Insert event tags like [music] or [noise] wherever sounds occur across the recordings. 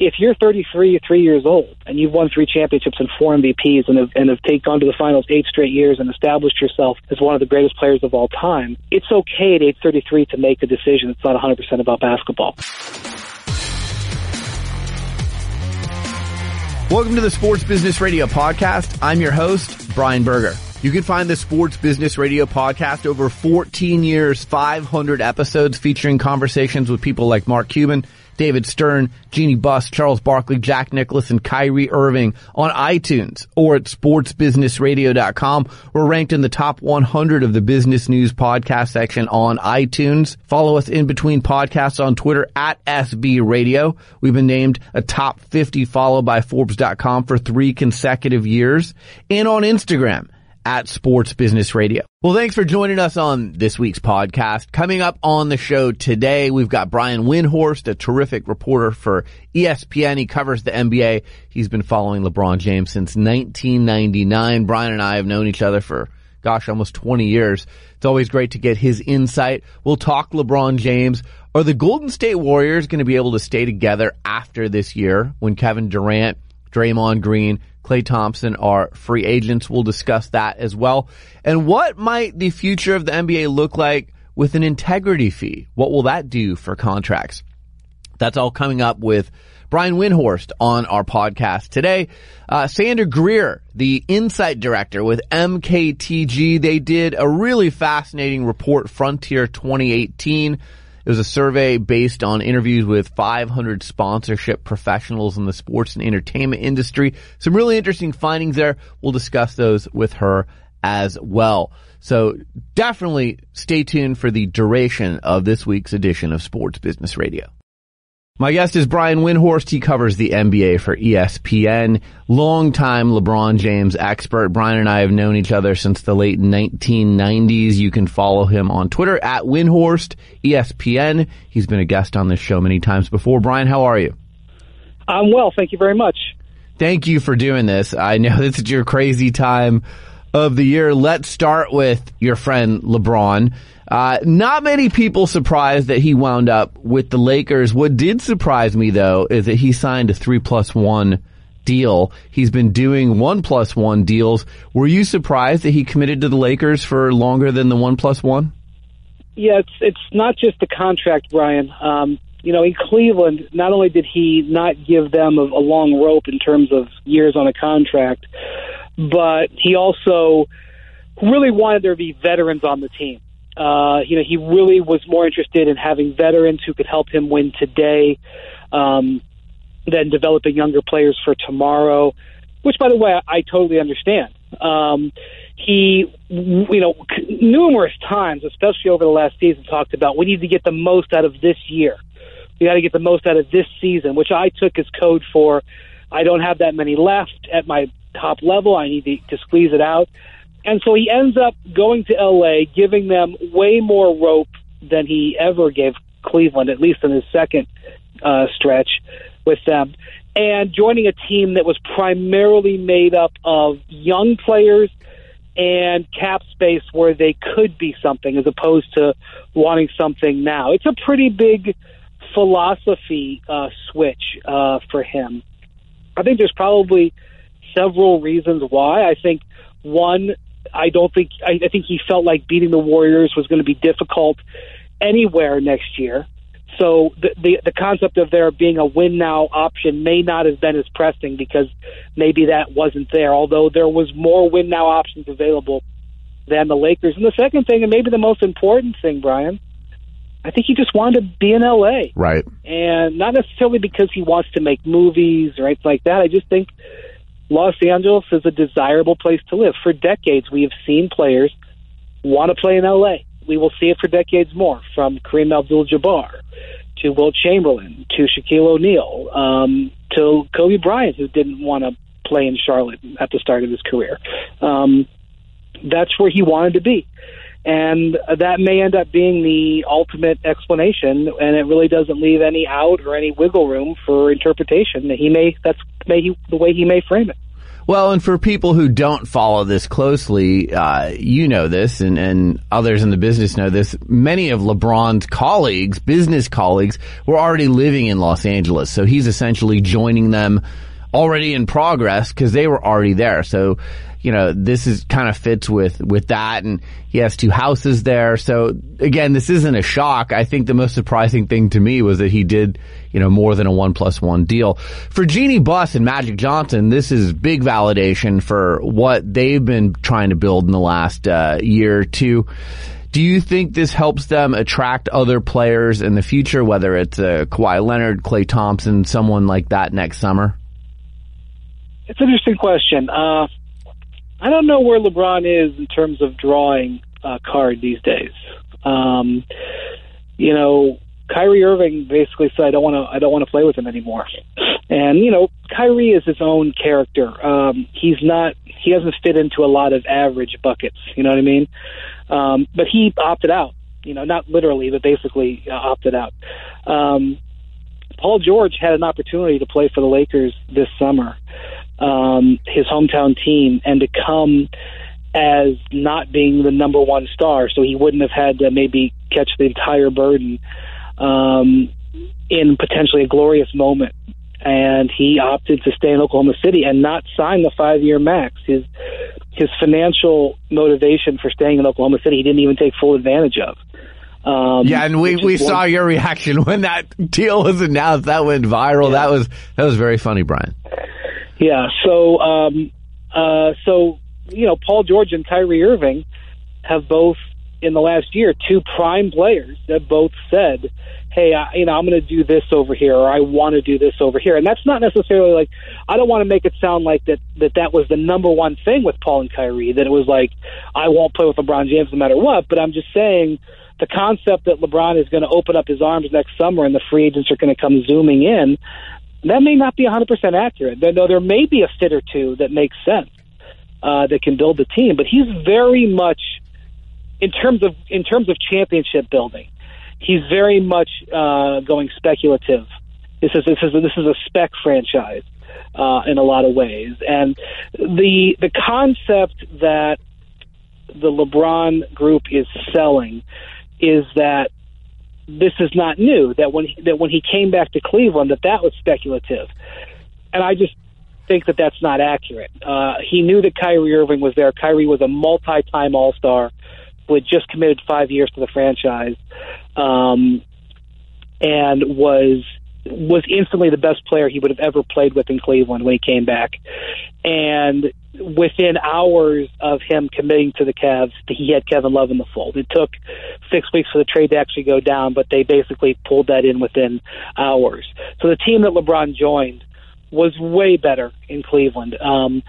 if you're 33 three years old and you've won three championships and four MVPs and have, and have taken on to the finals eight straight years and established yourself as one of the greatest players of all time, it's okay at age 33 to make a decision. It's not 100% about basketball. Welcome to the Sports Business Radio podcast. I'm your host, Brian Berger. You can find the Sports Business Radio podcast over 14 years, 500 episodes featuring conversations with people like Mark Cuban, David Stern, Jeanie Buss, Charles Barkley, Jack Nicklaus, and Kyrie Irving on iTunes or at sportsbusinessradio.com. We're ranked in the top 100 of the business news podcast section on iTunes. Follow us in between podcasts on Twitter at SB Radio. We've been named a top 50 follow by Forbes.com for three consecutive years and on Instagram at Sports Business Radio. Well, thanks for joining us on this week's podcast. Coming up on the show today, we've got Brian Windhorst, a terrific reporter for ESPN. He covers the NBA. He's been following LeBron James since 1999. Brian and I have known each other for gosh, almost 20 years. It's always great to get his insight. We'll talk LeBron James. Are the Golden State Warriors going to be able to stay together after this year when Kevin Durant, Draymond Green, Klay Thompson are free agents. We'll discuss that as well. And what might the future of the NBA look like with an integrity fee? What will that do for contracts? That's all coming up with Brian Windhorst on our podcast today. Uh, Sandra Greer, the insight director with MKTG, they did a really fascinating report, Frontier 2018 it was a survey based on interviews with 500 sponsorship professionals in the sports and entertainment industry. Some really interesting findings there. We'll discuss those with her as well. So definitely stay tuned for the duration of this week's edition of Sports Business Radio. My guest is Brian Windhorst. He covers the NBA for ESPN. Longtime LeBron James expert. Brian and I have known each other since the late 1990s. You can follow him on Twitter at Windhorst ESPN. He's been a guest on this show many times before. Brian, how are you? I'm well. Thank you very much. Thank you for doing this. I know [laughs] this is your crazy time of the year. Let's start with your friend LeBron. Uh, not many people surprised that he wound up with the Lakers. What did surprise me though is that he signed a three plus one deal. He's been doing one plus one deals. Were you surprised that he committed to the Lakers for longer than the one plus one? Yeah, it's it's not just the contract, Brian. Um, you know, in Cleveland, not only did he not give them a, a long rope in terms of years on a contract, but he also really wanted there to be veterans on the team. Uh, you know, he really was more interested in having veterans who could help him win today um, than developing younger players for tomorrow. Which, by the way, I, I totally understand. Um, he, you know, numerous times, especially over the last season, talked about we need to get the most out of this year. We got to get the most out of this season, which I took as code for I don't have that many left at my top level. I need to, to squeeze it out. And so he ends up going to LA, giving them way more rope than he ever gave Cleveland, at least in his second uh, stretch with them, and joining a team that was primarily made up of young players and cap space where they could be something as opposed to wanting something now. It's a pretty big philosophy uh, switch uh, for him. I think there's probably several reasons why. I think one, I don't think I, I think he felt like beating the Warriors was going to be difficult anywhere next year. So the, the the concept of there being a win now option may not have been as pressing because maybe that wasn't there. Although there was more win now options available than the Lakers. And the second thing, and maybe the most important thing, Brian, I think he just wanted to be in LA. Right. And not necessarily because he wants to make movies or anything like that. I just think Los Angeles is a desirable place to live. For decades, we have seen players want to play in LA. We will see it for decades more, from Kareem Abdul-Jabbar to Wilt Chamberlain to Shaquille O'Neal um, to Kobe Bryant, who didn't want to play in Charlotte at the start of his career. Um, that's where he wanted to be and that may end up being the ultimate explanation and it really doesn't leave any out or any wiggle room for interpretation That he may that's may he, the way he may frame it Well, and for people who don't follow this closely, uh, you know this, and, and others in the business know this. Many of LeBron's colleagues, business colleagues, were already living in Los Angeles, so he's essentially joining them already in progress because they were already there. So you know, this is kind of fits with, with that. And he has two houses there. So again, this isn't a shock. I think the most surprising thing to me was that he did, you know, more than a one plus one deal. For Jeanie Buss and Magic Johnson, this is big validation for what they've been trying to build in the last uh, year or two. Do you think this helps them attract other players in the future, whether it's uh, Kawhi Leonard, Klay Thompson, someone like that next summer? It's an interesting question. Uh, I don't know where LeBron is in terms of drawing a card these days. Um, you know, Kyrie Irving basically said, "I don't want to. I don't want to play with him anymore." And you know, Kyrie is his own character. Um, he's not. He doesn't fit into a lot of average buckets. You know what I mean? Um, but he opted out. You know, not literally, but basically uh, opted out. Um, Paul George had an opportunity to play for the Lakers this summer, um, his hometown team, and to come as not being the number one star, so he wouldn't have had to maybe catch the entire burden um, in potentially a glorious moment. And he opted to stay in Oklahoma City and not sign the five year max. His his financial motivation for staying in Oklahoma City, he didn't even take full advantage of. Um, yeah, and we, we saw your reaction [laughs] when that deal was announced. That went viral. Yeah. That was that was very funny, Brian. Yeah. So um, uh, so you know, Paul George and Kyrie Irving have both in the last year two prime players that both said, "Hey, I, you know, I'm going to do this over here, or I want to do this over here." And that's not necessarily like I don't want to make it sound like that that that was the number one thing with Paul and Kyrie. That it was like I won't play with LeBron James no matter what. But I'm just saying the concept that LeBron is going to open up his arms next summer and the free agents are going to come zooming in, that may not be 100% accurate. Though there may be a fit or two that makes sense uh, that can build the team, but he's very much in terms of in terms of championship building. He's very much uh, going speculative. This is this is this is a spec franchise uh, in a lot of ways, and the the concept that the LeBron group is selling is that this is not new. That when he, that when he came back to Cleveland, that that was speculative, and I just think that that's not accurate. Uh, he knew that Kyrie Irving was there. Kyrie was a multi-time All Star, who had just committed five years to the franchise, um, and was was instantly the best player he would have ever played with in Cleveland when he came back. And within hours of him committing to the Cavs, he had Kevin Love in the fold. It took six weeks for the trade to actually go down, but they basically pulled that in within hours. So the team that LeBron joined was way better in Cleveland. Um,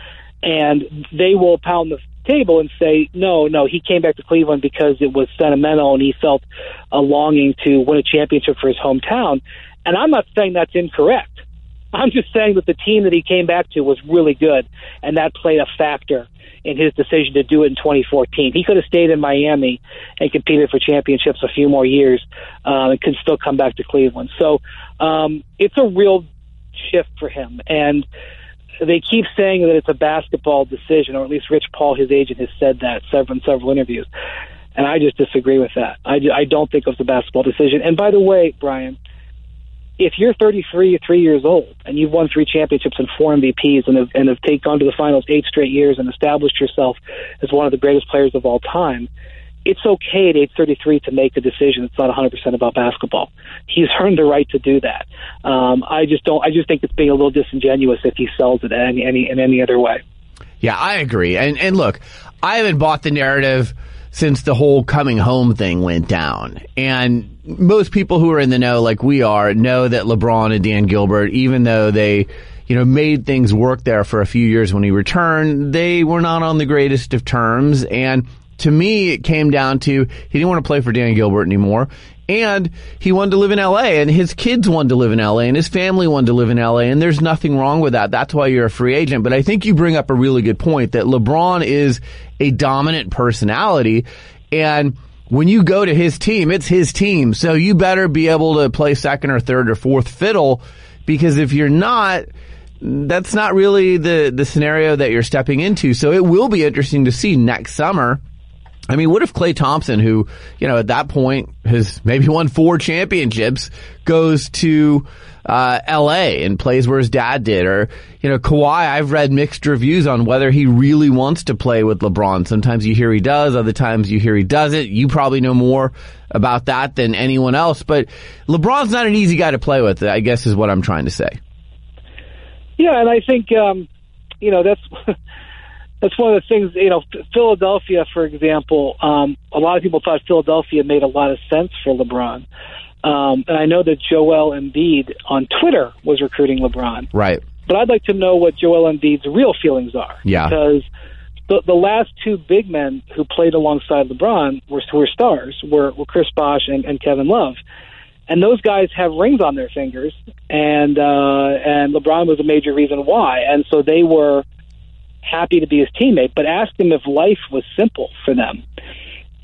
and they will pound the table and say, no, no, he came back to Cleveland because it was sentimental and he felt a longing to win a championship for his hometown. And I'm not saying that's incorrect. I'm just saying that the team that he came back to was really good, and that played a factor in his decision to do it in 2014. He could have stayed in Miami and competed for championships a few more years uh, and could still come back to Cleveland. So um, it's a real shift for him. And they keep saying that it's a basketball decision, or at least Rich Paul, his agent, has said that several, in several interviews. And I just disagree with that. I, I don't think it was a basketball decision. And by the way, Brian, if you're 33 or three years old and you've won three championships and four MVPs and have, and have taken to the finals eight straight years and established yourself as one of the greatest players of all time, it's okay at age 33 to make a decision It's not 100% about basketball. He's earned the right to do that. Um, I just don't. I just think it's being a little disingenuous if he sells it any, any in any other way. Yeah, I agree. And and look, I haven't bought the narrative since the whole coming home thing went down. And most people who are in the know, like we are, know that LeBron and Dan Gilbert, even though they, you know, made things work there for a few years when he returned, they were not on the greatest of terms. And to me, it came down to he didn't want to play for Dan Gilbert anymore. And he wanted to live in LA and his kids wanted to live in LA and his family wanted to live in LA and there's nothing wrong with that. That's why you're a free agent. But I think you bring up a really good point that LeBron is a dominant personality and when you go to his team, it's his team. So you better be able to play second or third or fourth fiddle because if you're not, that's not really the, the scenario that you're stepping into. So it will be interesting to see next summer. I mean, what if Klay Thompson, who, you know, at that point has maybe won four championships, goes to, uh, LA and plays where his dad did. Or, you know, Kawhi, I've read mixed reviews on whether he really wants to play with LeBron. Sometimes you hear he does, other times you hear he doesn't. You probably know more about that than anyone else, but LeBron's not an easy guy to play with, I guess is what I'm trying to say. Yeah, and I think um, you know that's [laughs] that's one of the things. You know, Philadelphia, for example, um, a lot of people thought Philadelphia made a lot of sense for LeBron, um, and I know that Joel Embiid on Twitter was recruiting LeBron. Right. But I'd like to know what Joel Embiid's real feelings are. Yeah. Because the the last two big men who played alongside LeBron were were stars, were, were Chris Bosh and, and Kevin Love and those guys have rings on their fingers, and uh, and LeBron was a major reason why, and so they were happy to be his teammate. But ask them if life was simple for them,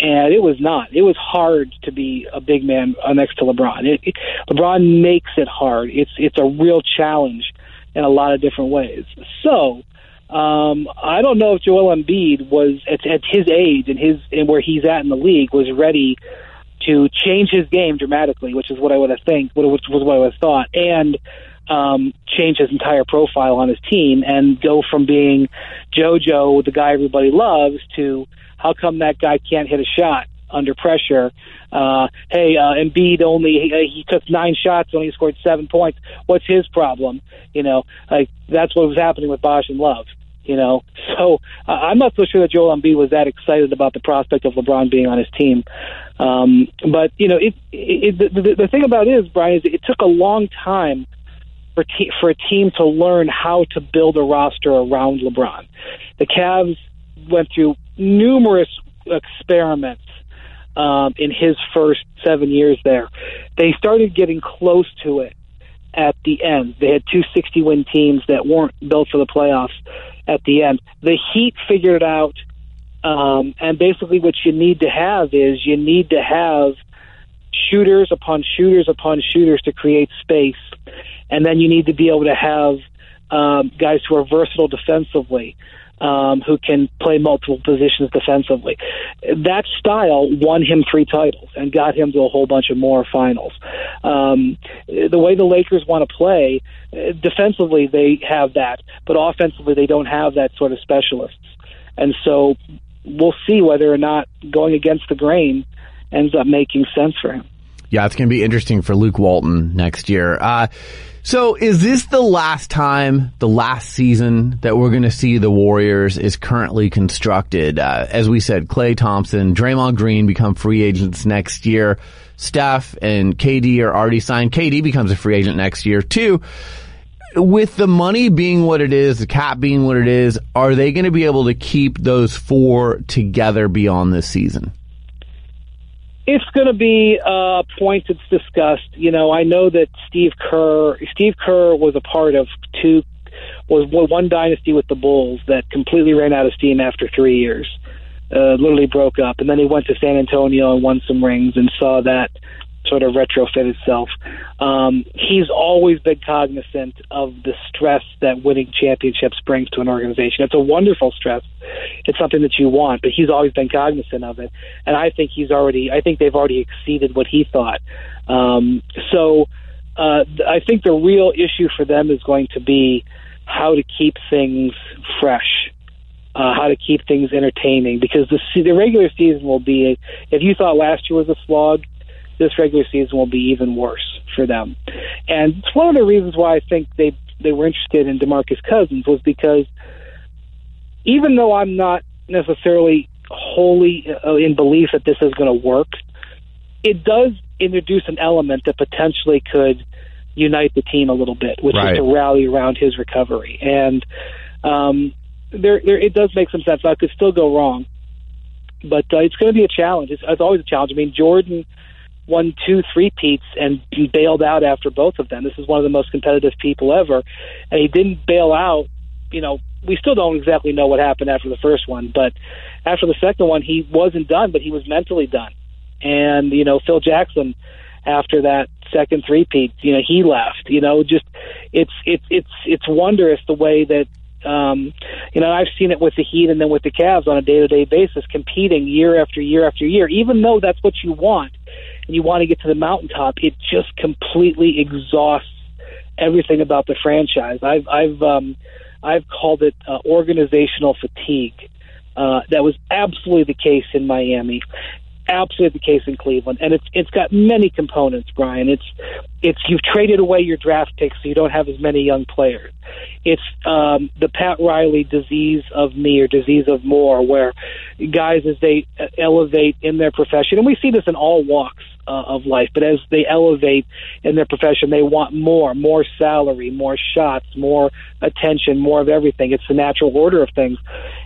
and it was not. It was hard to be a big man next to LeBron. It, it, LeBron makes it hard. It's it's a real challenge in a lot of different ways. So. Um, I don't know if Joel Embiid was at, at his age and his and where he's at in the league was ready to change his game dramatically, which is what I would have think, which was what I would have thought, and um, change his entire profile on his team and go from being JoJo, the guy everybody loves, to how come that guy can't hit a shot under pressure? Uh, hey, uh, Embiid only he, he took nine shots, only scored seven points. What's his problem? You know, like that's what was happening with Bosh and Love. You know, so uh, I'm not so sure that Joel Embiid was that excited about the prospect of LeBron being on his team. Um, but you know, it, it, the, the thing about it is, Brian, is it took a long time for te- for a team to learn how to build a roster around LeBron. The Cavs went through numerous experiments um, in his first seven years there. They started getting close to it at the end. They had two 60 win teams that weren't built for the playoffs at the end. The Heat figured it out, um, and basically what you need to have is you need to have shooters upon shooters upon shooters to create space, and then you need to be able to have um, guys who are versatile defensively um, who can play multiple positions defensively. That style won him three titles and got him to a whole bunch of more finals. Um, the way the Lakers want to play, uh, defensively they have that, but offensively they don't have that sort of specialists. And so we'll see whether or not going against the grain ends up making sense for him. Yeah, it's going to be interesting for Luke Walton next year. Uh, so is this the last time, the last season that we're going to see the Warriors is currently constructed? Uh, as we said, Klay Thompson, Draymond Green become free agents next year. Steph and KD are already signed. KD becomes a free agent next year too. With the money being what it is, the cap being what it is, are they going to be able to keep those four together beyond this season? It's going to be a point that's discussed. You know, I know that Steve Kerr, Steve Kerr was a part of two, was one dynasty with the Bulls that completely ran out of steam after three years. Uh, literally broke up, and then he went to San Antonio and won some rings and saw that sort of retrofit itself. Um, he's always been cognizant of the stress that winning championships brings to an organization. It's a wonderful stress. It's something that you want, but he's always been cognizant of it. And I think he's already, I think they've already exceeded what he thought. Um, so uh, I think the real issue for them is going to be how to keep things fresh. Uh, how to keep things entertaining because the the regular season will be if you thought last year was a slog, this regular season will be even worse for them. And it's one of the reasons why I think they they were interested in DeMarcus Cousins was because even though I'm not necessarily wholly uh, in belief that this is going to work, it does introduce an element that potentially could unite the team a little bit, which right. is to rally around his recovery. And um, there, there, it does make some sense. I could still go wrong, but uh, it's going to be a challenge. It's, it's always a challenge. I mean, Jordan won two three peats and bailed out after both of them. This is one of the most competitive people ever, and he didn't bail out. You know, we still don't exactly know what happened after the first one, but after the second one, he wasn't done, but he was mentally done. And you know, Phil Jackson, after that second three-peat. You know, he left. You know, just it's it's it's it's wondrous the way that um, you know, I've seen it with the Heat and then with the Cavs on a day to day basis, competing year after year after year. Even though that's what you want and you want to get to the mountaintop, it just completely exhausts everything about the franchise. I've I've um, I've called it uh, organizational fatigue. Uh, that was absolutely the case in Miami, absolutely the case in Cleveland, and it's it's got many components, Brian. It's it's you've traded away your draft picks, so you don't have as many young players. It's um, the Pat Riley disease of me or disease of more, where guys as they uh, elevate in their profession, and we see this in all walks uh, of life, but as they elevate in their profession, they want more, more salary, more shots, more attention, more of everything. It's the natural order of things,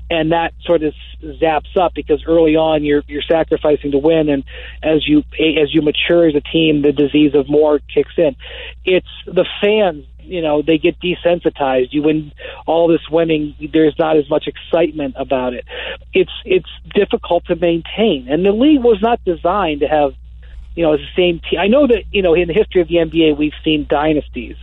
and that sort of zaps up because early on you're you're sacrificing to win, and as you as you mature as a team, the disease of more kicks in. It's the fans you know they get desensitized you win all this winning there's not as much excitement about it it's it's difficult to maintain and the league was not designed to have you know, the same team. I know that, you know, in the history of the NBA, we've seen dynasties,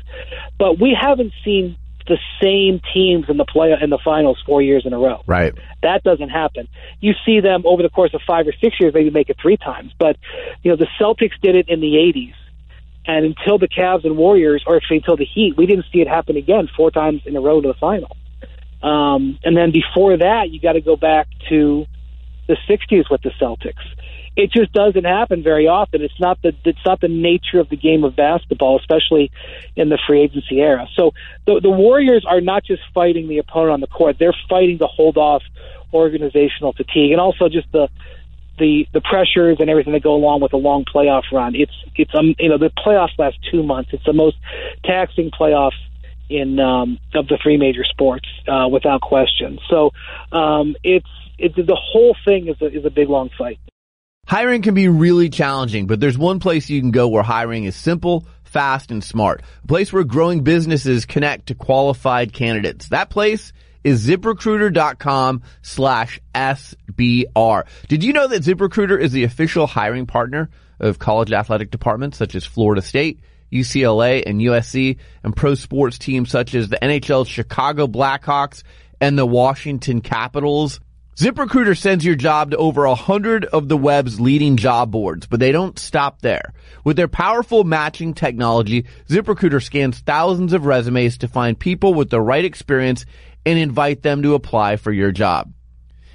but we haven't seen the same teams in the play in the finals four years in a row. Right. That doesn't happen. You see them over the course of five or six years, maybe make it three times. But you know, the Celtics did it in the '80s, and until the Cavs and Warriors, or actually until the Heat, we didn't see it happen again four times in a row to the final. Um, and then before that, you got to go back to the '60s with the Celtics it just doesn't happen very often. It's not the it's not the nature of the game of basketball, especially in the free agency era. So the the Warriors are not just fighting the opponent on the court; they're fighting to hold off organizational fatigue and also just the the the pressures and everything that go along with a long playoff run. It's it's um you know the playoffs last two months. It's the most taxing playoff in um, of the three major sports uh, without question. So um, it's it's the whole thing is a, is a big long fight. Hiring can be really challenging, but there's one place you can go where hiring is simple, fast, and smart. A place where growing businesses connect to qualified candidates. That place is ziprecruiter.com slash SBR. Did you know that ZipRecruiter is the official hiring partner of college athletic departments such as Florida State, UCLA, and USC, and pro sports teams such as the NHL Chicago Blackhawks and the Washington Capitals? ZipRecruiter sends your job to over a hundred of the web's leading job boards, but they don't stop there. With their powerful matching technology, ZipRecruiter scans thousands of resumes to find people with the right experience and invite them to apply for your job.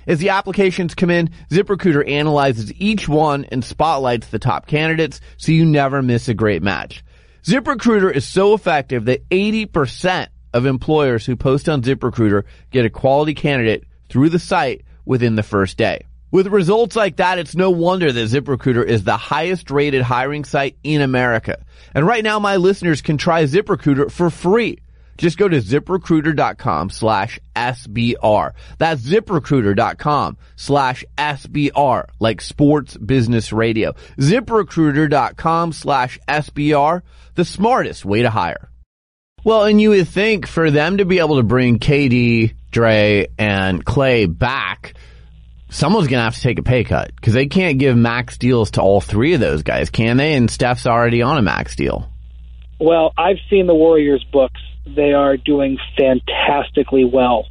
As the applications come in, ZipRecruiter analyzes each one and spotlights the top candidates so you never miss a great match. ZipRecruiter is so effective that 80% of employers who post on ZipRecruiter get a quality candidate through the site within the first day. With results like that, it's no wonder that ZipRecruiter is the highest rated hiring site in America. And right now, my listeners can try ZipRecruiter for free. Just go to ziprecruiter.com slash SBR. That's ziprecruiter.com slash SBR, like sports business radio. ziprecruiter.com slash SBR, the smartest way to hire. Well, and you would think for them to be able to bring KD, Dre, and Klay back, someone's going to have to take a pay cut because they can't give max deals to all three of those guys, can they? And Steph's already on a max deal. Well, I've seen the Warriors books. They are doing fantastically well,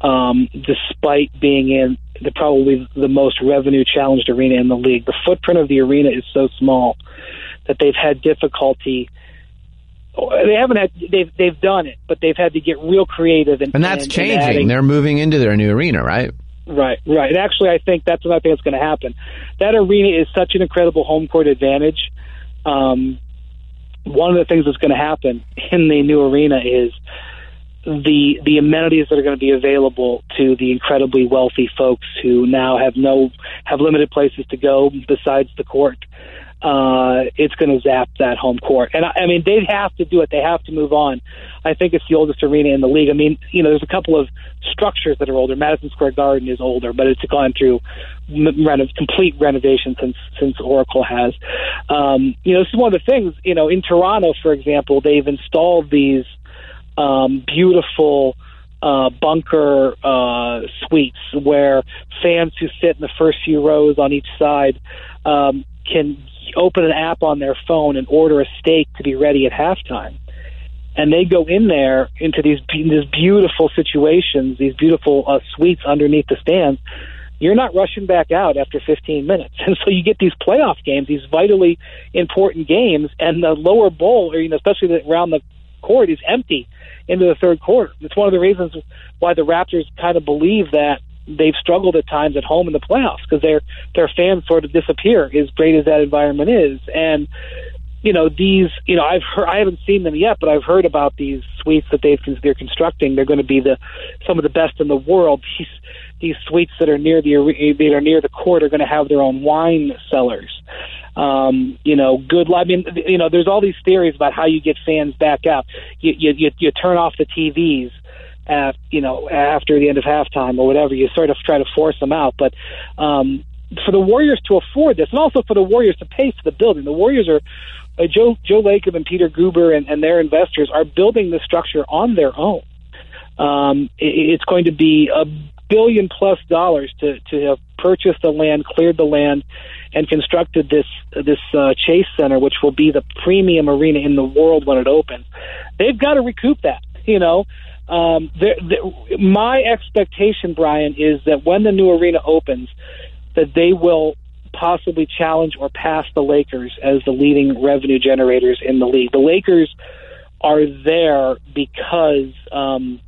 um, despite being in the probably the most revenue challenged arena in the league. The footprint of the arena is so small that they've had difficulty they haven't had they've they've done it, but they've had to get real creative and and that's and, changing. And adding, They're moving into their new arena, right? Right, right. And actually, I think that's another thing that's going to happen. That arena is such an incredible home court advantage. Um, one of the things that's going to happen in the new arena is the the amenities that are going to be available to the incredibly wealthy folks who now have no have limited places to go besides the court uh, it's going to zap that home court. And I, I mean, they have to do it. They have to move on. I think it's the oldest arena in the league. I mean, you know, there's a couple of structures that are older. Madison Square Garden is older, but it's gone through renov- complete renovation since since Oracle has. Um, you know, this is one of the things. You know, in Toronto, for example, they've installed these um, beautiful uh, bunker uh, suites where fans who sit in the first few rows on each side um, can open an app on their phone and order a steak to be ready at halftime. And they go in there into these these beautiful situations, these beautiful uh, suites underneath the stands. You're not rushing back out after 15 minutes, [laughs] and so you get these playoff games, these vitally important games, and the lower bowl, or you know, especially around the court, is empty into the third quarter. It's one of the reasons why the Raptors kind of believe that they've struggled at times at home in the playoffs because their their fans sort of disappear as great as that environment is and you know these you know I've heard I haven't seen them yet but I've heard about these suites that they've they're constructing they're going to be the some of the best in the world [laughs] these these suites that are near the that are near the court are going to have their own wine cellars um, you know, good. I mean, you know, there's all these theories about how you get fans back out. You you you, you turn off the TVs at you know after the end of halftime or whatever. You sort of try to force them out, but um, for the Warriors to afford this, and also for the Warriors to pay for the building, the Warriors are uh, Joe Joe Lacob and Peter Guber and, and their investors are building the structure on their own. Um, it, it's going to be a billion plus dollars to to have purchased the land, cleared the land, and constructed this this uh, Chase Center, which will be the premium arena in the world when it opens. They've got to recoup that. You know, um, my expectation, Brian, is that when the new arena opens, that they will possibly challenge or pass the Lakers as the leading revenue generators in the league. The Lakers are there because um,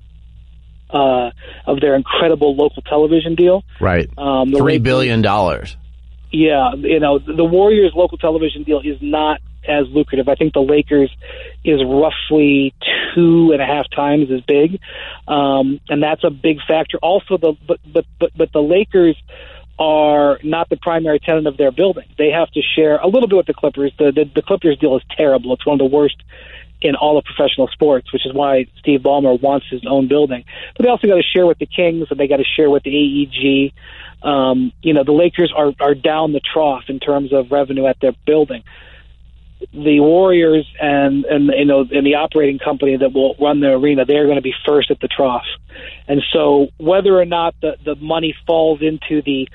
uh, of their incredible local television deal. Right, um, three Lakers, billion dollars. Yeah, you know the Warriors' local television deal is not as lucrative. I think the Lakers is roughly two and a half times as big, um, and that's a big factor. Also, the but but but, but the Lakers are not the primary tenant of their building. They have to share a little bit with the Clippers. The the, the Clippers deal is terrible. It's one of the worst in all of professional sports, which is why Steve Ballmer wants his own building. But they also got to share with the Kings, and they got to share with the AEG. Um, you know, the Lakers are are down the trough in terms of revenue at their building the Warriors and and you know and the operating company that will run the arena, they're going to be first at the trough. And so whether or not the the money falls into the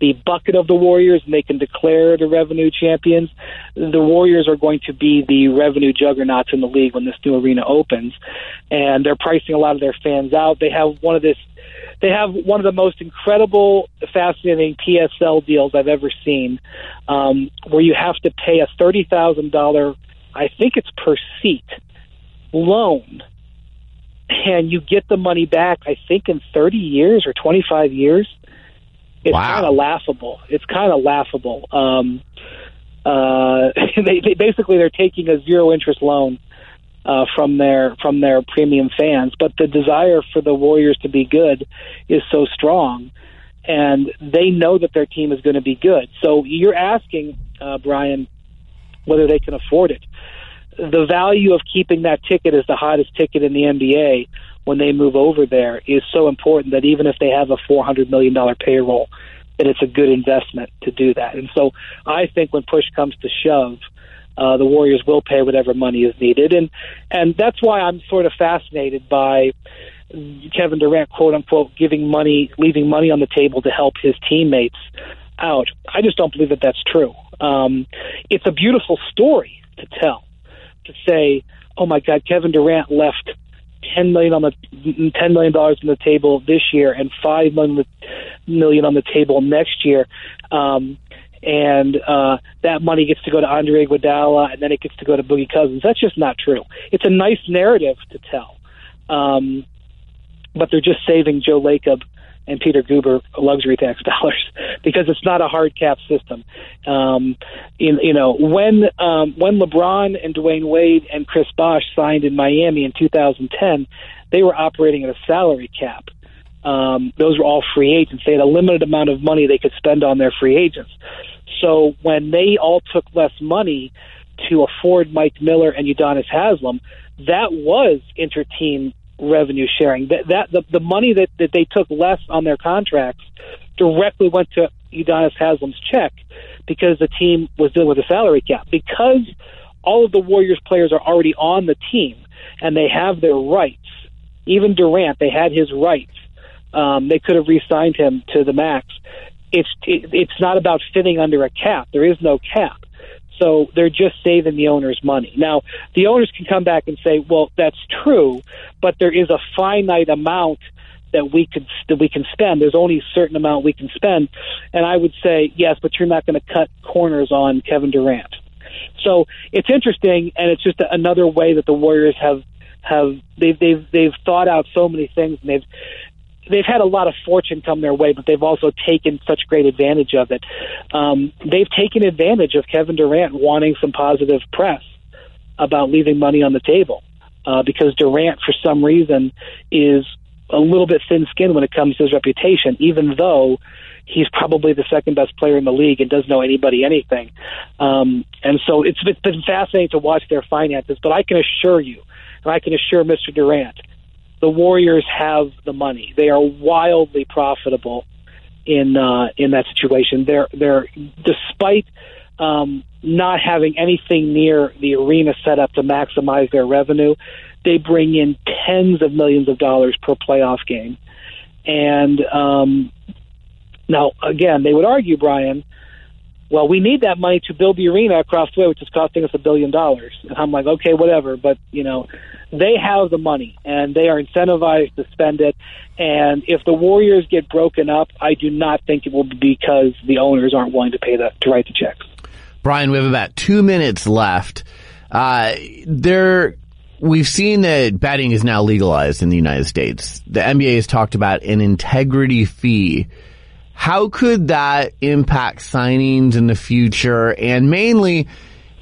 the bucket of the Warriors and they can declare the revenue champions, the Warriors are going to be the revenue juggernauts in the league when this new arena opens. And they're pricing a lot of their fans out. They have one of this they have one of the most incredible, fascinating PSL deals I've ever seen, um, where you have to pay a thirty thousand dollar, I think it's per seat, loan, and you get the money back. I think in thirty years or twenty five years. It's wow. kind of laughable. It's kind of laughable. Um, uh, [laughs] they, they basically they're taking a zero interest loan uh, from their from their premium fans. But the desire for the Warriors to be good is so strong, and they know that their team is going to be good. So you're asking uh, Brian whether they can afford it. The value of keeping that ticket as the hottest ticket in the NBA when they move over there is so important that even if they have a $400 million payroll, that it's a good investment to do that. And so I think when push comes to shove, uh, the Warriors will pay whatever money is needed, and and that's why I'm sort of fascinated by Kevin Durant, quote unquote, giving money, leaving money on the table to help his teammates out. I just don't believe that that's true. Um, it's a beautiful story to tell, to say, oh my God, Kevin Durant left ten million on the ten million dollars on the table this year and five million on the table next year. Um, and uh, that money gets to go to Andre Iguodala, and then it gets to go to Boogie Cousins. That's just not true. It's a nice narrative to tell, um, but they're just saving Joe Lacob and Peter Guber luxury tax dollars [laughs] because it's not a hard cap system. Um, in, you know, when um, when LeBron and Dwyane Wade and Chris Bosh signed in Miami in 2010, they were operating at a salary cap um, those were all free agents. They had a limited amount of money they could spend on their free agents. So when they all took less money to afford Mike Miller and Udonis Haslem, that was interteam revenue sharing. That, that the, the money that, that they took less on their contracts directly went to Udonis Haslem's check because the team was dealing with a salary cap. Because all of the Warriors players are already on the team and they have their rights. Even Durant, they had his rights um, they could have re-signed him to the max. it's it, it's not about fitting under a cap. There is no cap. So they're just saving the owners money. Now, the owners can come back and say, "Well, that's true, but there is a finite amount that we could that we can spend. There's only a certain amount we can spend." And I would say, "Yes, but you're not going to cut corners on Kevin Durant." So it's interesting, and it's just another way that the Warriors have have they've they've they've thought out so many things, and they've they've had a lot of fortune come their way, but they've also taken such great advantage of it. Um, they've taken advantage of Kevin Durant wanting some positive press about leaving money on the table uh, because Durant, for some reason, is a little bit thin-skinned when it comes to his reputation, even though he's probably the second best player in the league and doesn't know anybody anything. Um, and so it's been fascinating to watch their finances. But I can assure you, and I can assure Mr. Durant, the Warriors have the money. They are wildly profitable in uh, in that situation. They're they're despite um, not having anything near the arena set up to maximize their revenue, they bring in tens of millions of dollars per playoff game. And um, now, again, they would argue, Brian, well, we need that money to build the arena across the way, which is costing us a billion dollars. And I'm like, okay, whatever. But, you know, they have the money and they are incentivized to spend it. And if the Warriors get broken up, I do not think it will be because the owners aren't willing to pay the, to write the checks. Brian, we have about two minutes left. Uh, there, we've seen that betting is now legalized in the United States. The NBA has talked about an integrity fee how could that impact signings in the future and mainly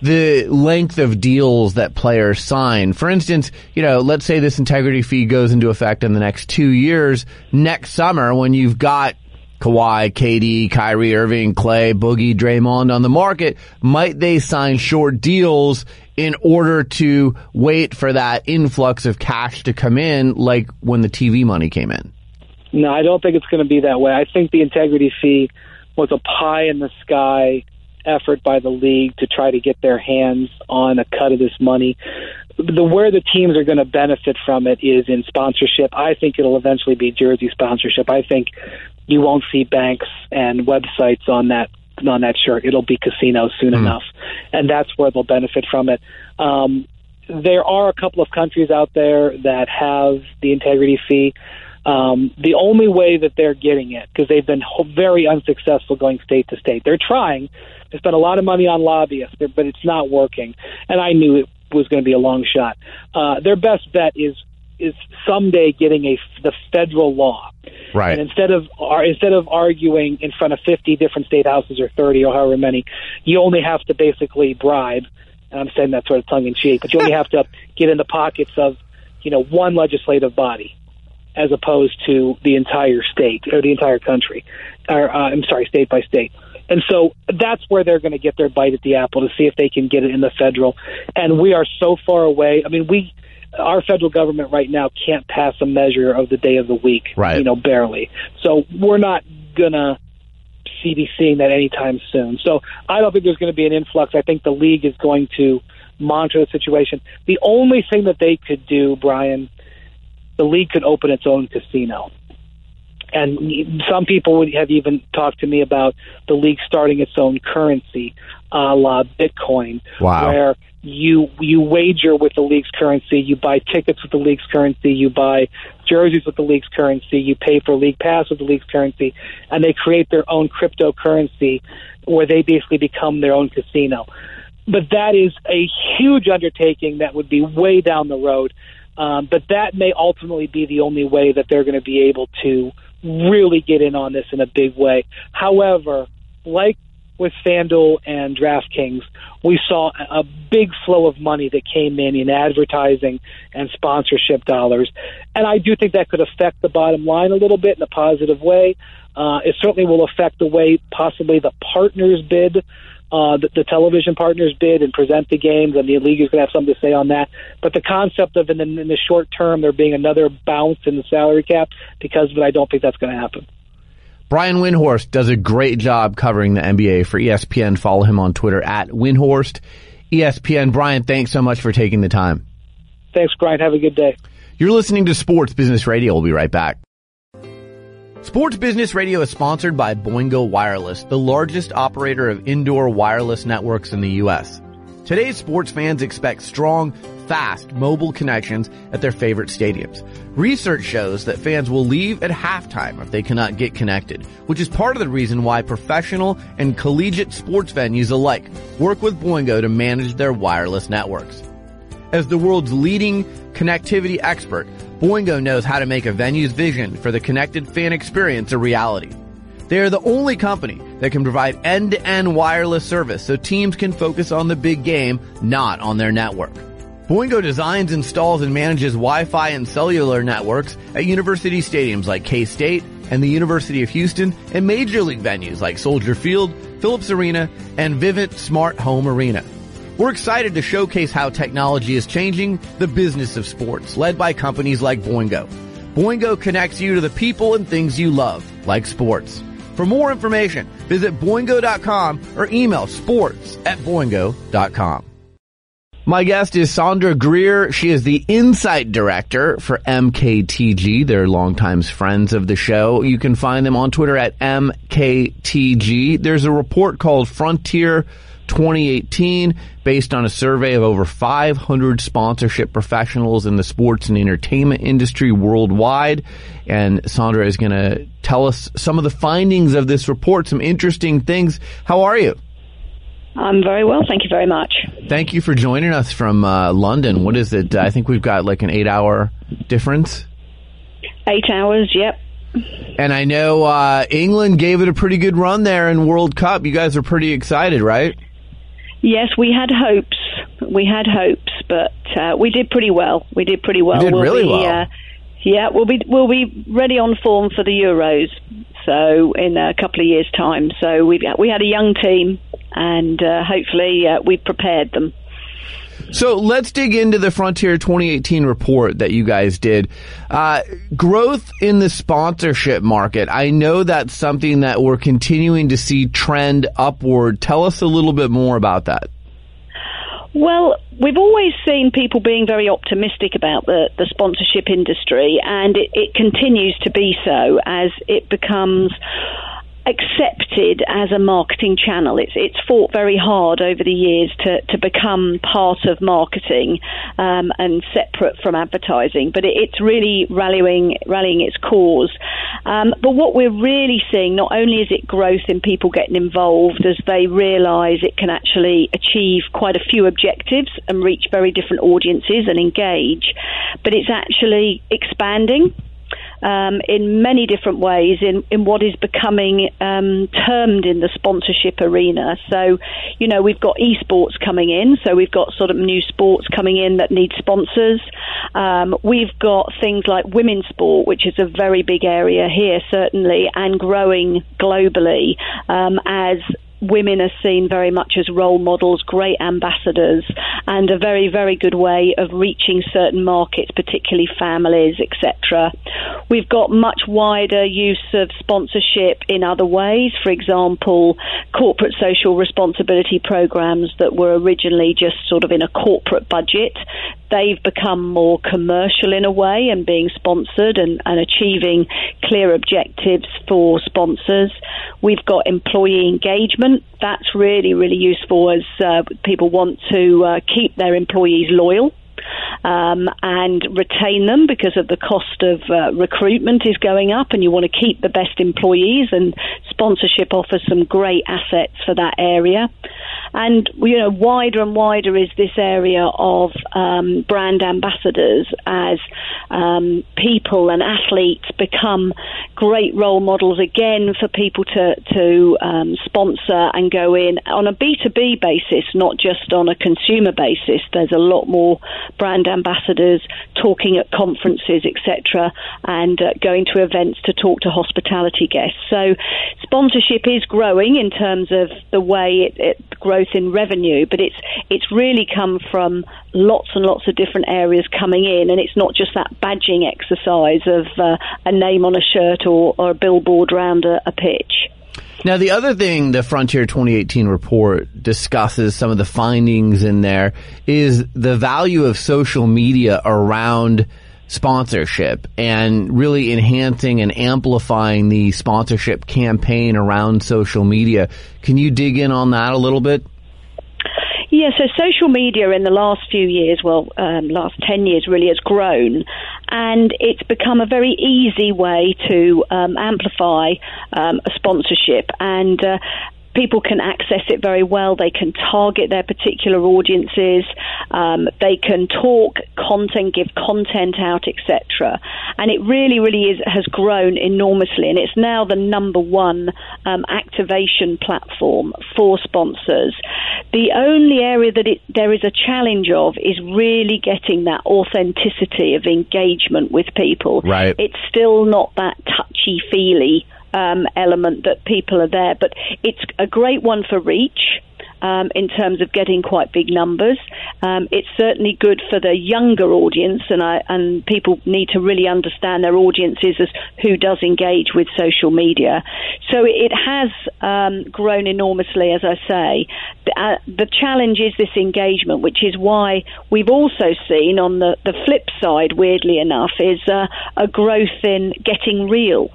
the length of deals that players sign? For instance, you know, let's say this integrity fee goes into effect in the next two years. Next summer, when you've got Kawhi, KD, Kyrie Irving, Klay, Boogie, Draymond on the market, might they sign short deals in order to wait for that influx of cash to come in like when the TV money came in? No, I don't think it's going to be that way. I think the integrity fee was a pie in the sky effort by the league to try to get their hands on a cut of this money. The where the teams are going to benefit from it is in sponsorship. I think it'll eventually be jersey sponsorship. I think you won't see banks and websites on that on that shirt. It'll be casinos soon mm. enough, and that's where they'll benefit from it. Um, there are a couple of countries out there that have the integrity fee. Um, the only way that they're getting it, because they've been very unsuccessful going state to state, they're trying. They spent a lot of money on lobbyists, but it's not working. And I knew it was going to be a long shot. Uh, their best bet is is someday getting a the federal law. Right. And instead of ar- instead of arguing in front of 50 different state houses or 30 or however many, you only have to basically bribe. And I'm saying that sort of tongue in cheek, but you only have to get in the pockets of, you know, one legislative body as opposed to the entire state or the entire country, or uh, I'm sorry, state by state. And so that's where they're going to get their bite at the apple to see if they can get it in the federal. And we are so far away. I mean, we our federal government right now can't pass a measure of the day of the week, right. you know, barely. So we're not gonna see be seeing that anytime soon. So I don't think there's going to be an influx. I think the league is going to monitor the situation. The only thing that they could do, Brian, the league could open its own casino. And some people would have even talked to me about the league starting its own currency, a la Bitcoin, wow. where you you wager with the league's currency, you buy tickets with the league's currency, you buy jerseys with the league's currency, you pay for league pass with the league's currency, and they create their own cryptocurrency where they basically become their own casino. But that is a huge undertaking that would be way down the road. Um, but that may ultimately be the only way that they're going to be able to really get in on this in a big way. However, like with FanDuel and DraftKings, we saw a big flow of money that came in in advertising and sponsorship dollars. And I do think that could affect the bottom line a little bit in a positive way. Uh, it certainly will affect the way possibly the partners bid uh, the, the television partners bid and present the games, and the league is going to have something to say on that. But the concept of in the, in the short term there being another bounce in the salary cap because of it, I don't think that's going to happen. Brian Windhorst does a great job covering the NBA for ESPN. Follow him on Twitter at Windhorst. ESPN. Brian, thanks so much for taking the time. Thanks, Brian. Have a good day. You're listening to Sports Business Radio. We'll be right back. Sports Business Radio is sponsored by Boingo Wireless, the largest operator of indoor wireless networks in the U.S. Today's sports fans expect strong, fast mobile connections at their favorite stadiums. Research shows that fans will leave at halftime if they cannot get connected, which is part of the reason why professional and collegiate sports venues alike work with Boingo to manage their wireless networks. As the world's leading connectivity expert, Boingo knows how to make a venue's vision for the connected fan experience a reality. They are the only company that can provide end-to-end wireless service so teams can focus on the big game, not on their network. Boingo designs, installs, and manages Wi-Fi and cellular networks at university stadiums like K-State and the University of Houston and major league venues like Soldier Field, Phillips Arena, and Vivint Smart Home Arena. We're excited to showcase how technology is changing the business of sports, led by companies like Boingo. Boingo connects you to the people and things you love, like sports. For more information, visit boingo.com or email sports at boingo.com. My guest is Sandra Greer. She is the Insight Director for MKTG. They're longtime friends of the show. You can find them on Twitter at MKTG. There's a report called Frontier 2018 based on a survey of over 500 sponsorship professionals in the sports and entertainment industry worldwide. And Sandra is going to tell us some of the findings of this report, some interesting things. How are you? I'm very well, thank you very much. Thank you for joining us from uh, London. What is it? I think we've got like an eight hour difference. Eight hours, yep. And I know uh, England gave it a pretty good run there in World Cup. You guys are pretty excited, right? Yes, we had hopes. We had hopes, but uh, we did pretty well. We did pretty well. You did we'll really be, well. Uh, yeah, we'll be we'll be ready on form for the Euros. So in a couple of years' time. So we we had a young team, and uh, hopefully uh, we prepared them. So let's dig into the Frontier 2018 report that you guys did. Uh, growth in the sponsorship market. I know that's something that we're continuing to see trend upward. Tell us a little bit more about that. Well, we've always seen people being very optimistic about the, the sponsorship industry, and it, it continues to be so as it becomes accepted as a marketing channel. It's it's fought very hard over the years to, to become part of marketing um, and separate from advertising, but it, it's really rallying rallying its cause. Um, but what we're really seeing, not only is it growth in people getting involved as they realise it can actually achieve quite a few objectives and reach very different audiences and engage, but it's actually expanding um, in many different ways in, in what is becoming um, termed in the sponsorship arena. So, you know, we've got esports coming in, so we've got sort of new sports coming in that need sponsors. Um, we've got things like women's sport, which is a very big area here, certainly, and growing globally um, as women are seen very much as role models, great ambassadors, and a very, very good way of reaching certain markets, particularly families, etc. We've got much wider use of sponsorship in other ways. For example, corporate social responsibility programs that were originally just sort of in a corporate budget. They've become more commercial in a way and being sponsored and, and achieving clear objectives for sponsors. We've got employee engagement. That's really, really useful as uh, people want to uh, keep their employees loyal. Um, and retain them because of the cost of uh, recruitment is going up, and you want to keep the best employees. And sponsorship offers some great assets for that area. And you know, wider and wider is this area of um, brand ambassadors as um, people and athletes become great role models again for people to to um, sponsor and go in on a B two B basis, not just on a consumer basis. There's a lot more brand ambassadors talking at conferences, etc., and uh, going to events to talk to hospitality guests. So, sponsorship is growing in terms of the way it, it growth in revenue, but it's it's really come from lots and lots of different areas coming in, and it's not just that badging exercise of uh, a name on a shirt or, or a billboard around a, a pitch. Now, the other thing the Frontier 2018 report discusses, some of the findings in there, is the value of social media around sponsorship and really enhancing and amplifying the sponsorship campaign around social media. Can you dig in on that a little bit? Yeah, so social media in the last few years, well, um, last 10 years really, has grown and it's become a very easy way to um, amplify um, a sponsorship. And uh, people can access it very well. They can target their particular audiences. Um, they can talk content, give content out, etc. And it really, really is has grown enormously, and it's now the number one um, activation platform for sponsors. The only area that it, there is a challenge of is really getting that authenticity of engagement with people. Right. It's still not that touchy feely um, element that people are there. But it's a great one for reach. Um, in terms of getting quite big numbers. Um, it's certainly good for the younger audience, and I, and people need to really understand their audiences as who does engage with social media. So it has um, grown enormously, as I say. The, uh, the, challenge is this engagement, which is why we've also seen on the, the flip side, weirdly enough, is uh, a growth in getting real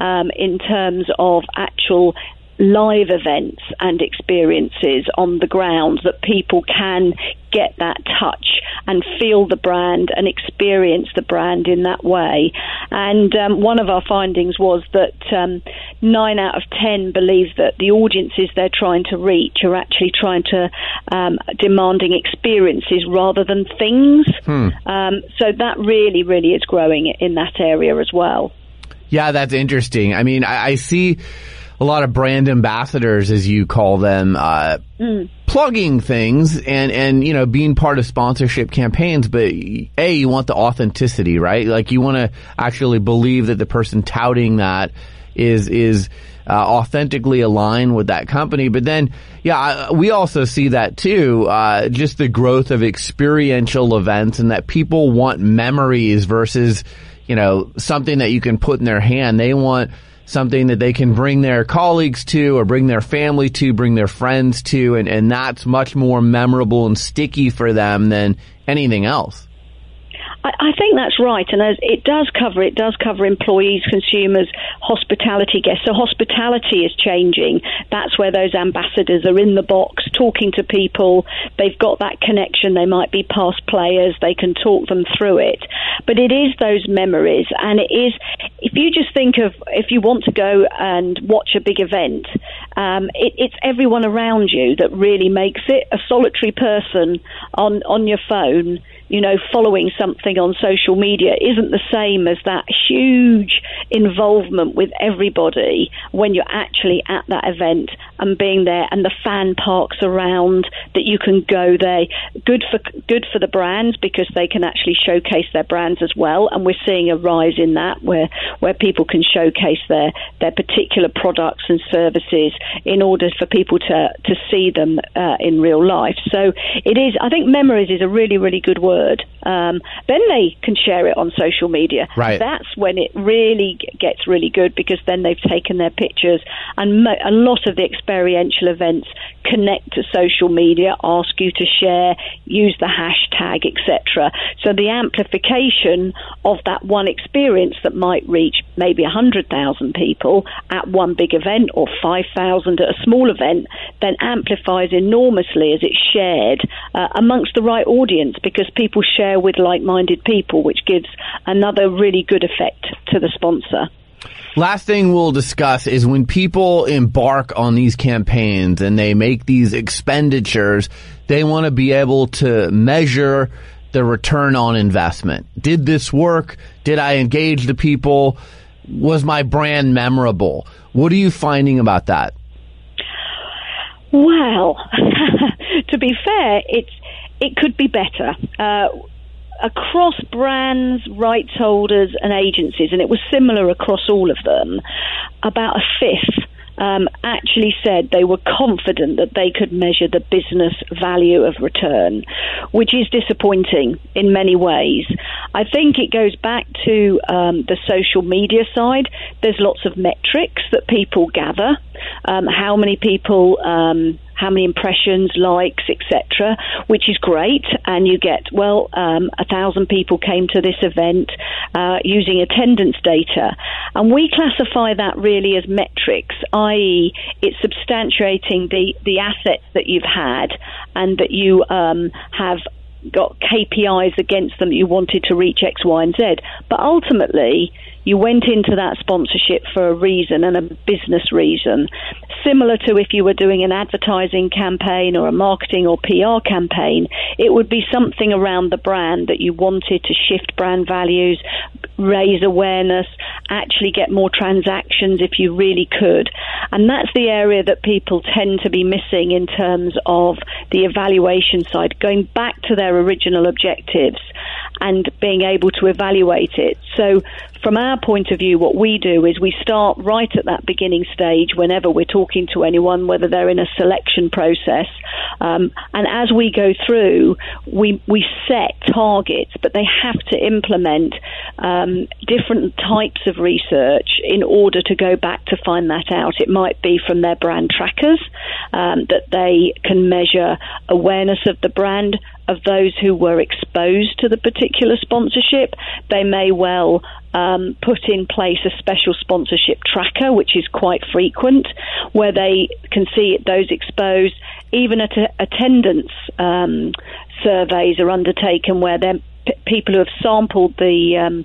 um, in terms of actual live events and experiences on the ground that people can get that touch and feel the brand and experience the brand in that way. And um, one of our findings was that um, nine out of ten believe that the audiences they're trying to reach are actually trying to um, demanding experiences rather than things. Hmm. Um, so that really, really is growing in that area as well. Yeah, that's interesting. I mean, I, I see a lot of brand ambassadors, as you call them, uh, mm. plugging things and, and, you know, being part of sponsorship campaigns. But A, you want the authenticity, right? Like you want to actually believe that the person touting that is, is, uh, authentically aligned with that company. But then, yeah, we also see that too, uh, just the growth of experiential events and that people want memories versus, you know, something that you can put in their hand. They want something that they can bring their colleagues to or bring their family to, bring their friends to, and, and that's much more memorable and sticky for them than anything else. I, I think that's right, and as it does cover it does cover employees, consumers, hospitality guests. So hospitality is changing. That's where those ambassadors are in the box talking to people. They've got that connection. They might be past players. They can talk them through it. But it is those memories, and it is. If you just think of if you want to go and watch a big event, um, it, it's everyone around you that really makes it. A solitary person on on your phone you know, following something on social media isn't the same as that huge involvement with everybody when you're actually at that event and being there and the fan parks around that you can go there. Good for good for the brands because they can actually showcase their brands as well, and we're seeing a rise in that where where people can showcase their their particular products and services in order for people to to see them uh, in real life. So it is. I think memories is a really really good word um, then they can share it on social media. Right. That's when it really gets really good because then they've taken their pictures and mo- a lot of the experiential events connect to social media, ask you to share, use the hashtag, etc. So the amplification of that one experience that might reach maybe 100,000 people at one big event or 5,000 at a small event then amplifies enormously as it's shared uh, amongst the right audience because people share with like minded people, which gives another really good effect to the sponsor. Last thing we'll discuss is when people embark on these campaigns and they make these expenditures, they want to be able to measure the return on investment. Did this work? Did I engage the people? Was my brand memorable? What are you finding about that? Well, [laughs] to be fair, it's it could be better. Uh, across brands, rights holders, and agencies, and it was similar across all of them, about a fifth um, actually said they were confident that they could measure the business value of return, which is disappointing in many ways. I think it goes back to um, the social media side. There's lots of metrics that people gather. Um, how many people um, how many impressions, likes, etc., which is great. And you get, well, um, a thousand people came to this event uh, using attendance data. And we classify that really as metrics, i.e., it's substantiating the, the assets that you've had and that you um, have got KPIs against them that you wanted to reach X, Y, and Z. But ultimately, you went into that sponsorship for a reason and a business reason. Similar to if you were doing an advertising campaign or a marketing or PR campaign, it would be something around the brand that you wanted to shift brand values, raise awareness, actually get more transactions if you really could. And that's the area that people tend to be missing in terms of the evaluation side, going back to their original objectives and being able to evaluate it. So from our point of view, what we do is we start right at that beginning stage whenever we're talking to anyone, whether they're in a selection process. Um, and as we go through, we, we set targets, but they have to implement um, different types of research in order to go back to find that out. It might be from their brand trackers um, that they can measure awareness of the brand, of those who were exposed to the particular sponsorship. They may well um, put in place a special sponsorship tracker, which is quite frequent, where they can see those exposed. Even at attendance um, surveys are undertaken where then people who have sampled the um,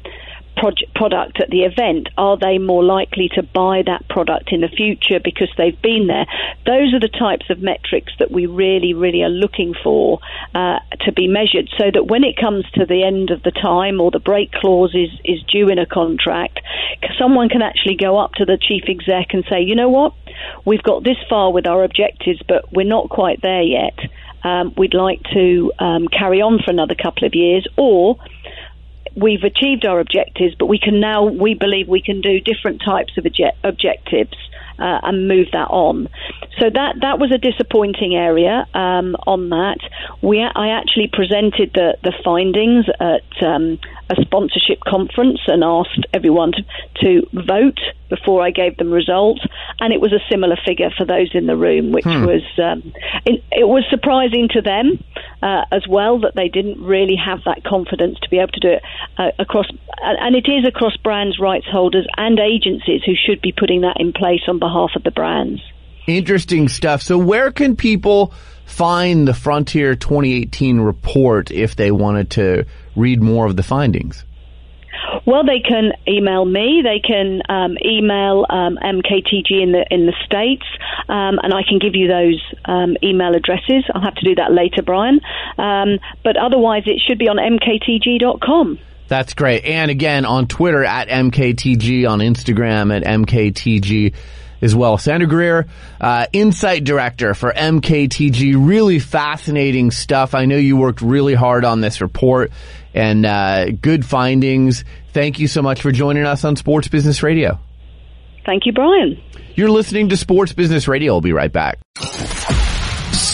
product at the event, are they more likely to buy that product in the future because they've been there? Those are the types of metrics that we really, really are looking for uh, to be measured so that when it comes to the end of the time or the break clause is, is due in a contract, someone can actually go up to the chief exec and say, you know what, we've got this far with our objectives, but we're not quite there yet. Um, we'd like to um, carry on for another couple of years, or we've achieved our objectives, but we can now, we believe we can do different types of objectives uh, and move that on. So that that was a disappointing area um, on that. We I actually presented the the findings at um, a sponsorship conference and asked everyone to, to, vote before I gave them results, and it was a similar figure for those in the room, which hmm. was um, it, it, was surprising to them uh, as well that they didn't really have that confidence to be able to do it uh, across, and it is across brands, rights holders, and agencies who should be putting that in place on behalf of the brands. Interesting stuff. So, where can people find the Frontier 2018 report if they wanted to read more of the findings? Well, they can email me. They can um, email um, MKTG in the in the states, um, and I can give you those um, email addresses. I'll have to do that later, Brian. Um, but otherwise, it should be on mktg.com. That's great. And again, on Twitter at MKTG, on Instagram at MKTG as well. Sandra Greer, uh, Insight Director for MKTG. Really fascinating stuff. I know you worked really hard on this report and uh, good findings. Thank you so much for joining us on Sports Business Radio. Thank you, Brian. You're listening to Sports Business Radio. We'll be right back.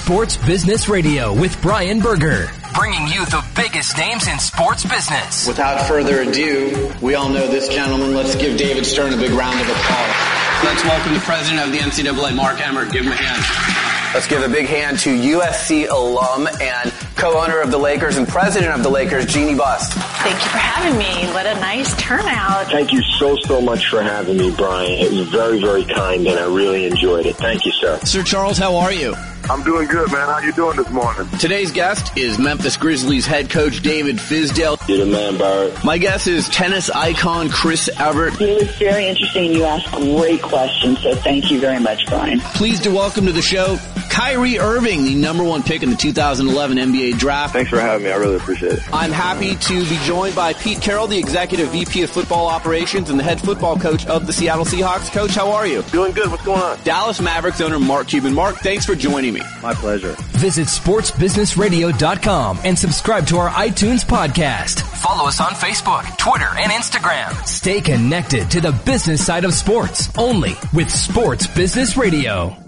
Sports Business Radio with Brian Berger, bringing you the biggest names in sports business. Without further ado, we all know this gentleman. Let's give David Stern a big round of applause. Let's welcome the president of the NCAA, Mark Emmert. Give him a hand. Let's give a big hand to USC alum and co-owner of the Lakers and president of the Lakers, Jeanie Buss. Thank you for having me. What a nice turnout. Thank you so, so much for having me, Brian. It was very, very kind and I really enjoyed it. Thank you, sir. Sir Charles, how are you? I'm doing good, man. How you doing this morning? Today's guest is Memphis Grizzlies head coach David Fizdale. You're the man, Barrett. My guest is tennis icon Chris Evert. It was very interesting. You asked great questions, so thank you very much, Brian. Pleased to welcome to the show Kyrie Irving, the number one pick in the 2011 NBA draft. Thanks for having me. I really appreciate it. I'm happy to be joined by Pete Carroll, the executive VP of football operations and the head football coach of the Seattle Seahawks. Coach, how are you? Doing good. What's going on? Dallas Mavericks owner Mark Cuban. Mark, thanks for joining me. My pleasure. Visit sportsbusinessradio.com and subscribe to our iTunes podcast. Follow us on Facebook, Twitter, and Instagram. Stay connected to the business side of sports only with Sports Business Radio.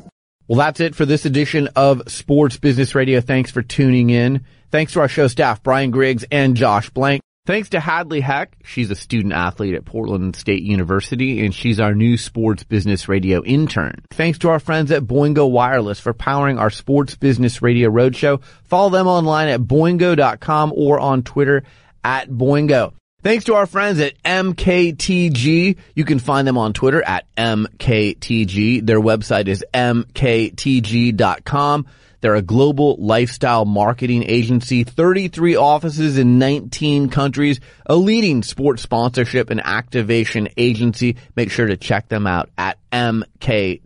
Well, that's it for this edition of Sports Business Radio. Thanks for tuning in. Thanks to our show staff, Brian Griggs and Josh Blank. Thanks to Hadley Heck. She's a student athlete at Portland State University and she's our new Sports Business Radio intern. Thanks to our friends at Boingo Wireless for powering our Sports Business Radio Roadshow. Follow them online at boingo.com or on Twitter at Boingo. Thanks to our friends at MKTG. You can find them on Twitter at MKTG. Their website is mktg.com. They're a global lifestyle marketing agency, 33 offices in 19 countries, a leading sports sponsorship and activation agency. Make sure to check them out at mktg.com.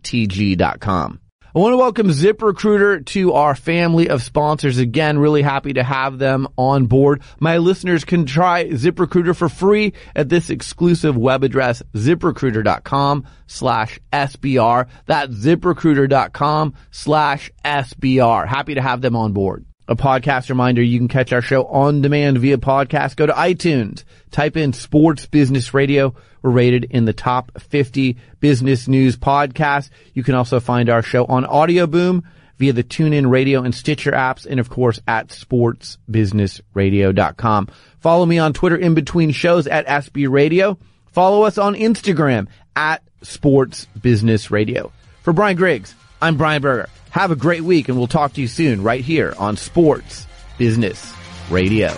I want to welcome ZipRecruiter to our family of sponsors again. Really happy to have them on board. My listeners can try ZipRecruiter for free at this exclusive web address, ziprecruiter.com slash SBR. That's ziprecruiter.com slash SBR. Happy to have them on board. A podcast reminder, you can catch our show on demand via podcast. Go to iTunes, type in Sports Business Radio. We're rated in the top 50 business news podcasts. You can also find our show on Audio Boom via the TuneIn Radio and Stitcher apps, and of course at sportsbusinessradio.com. Follow me on Twitter in between shows at SB Radio. Follow us on Instagram at Sports Business Radio. For Brian Griggs, I'm Brian Berger. Have a great week and we'll talk to you soon right here on Sports Business Radio.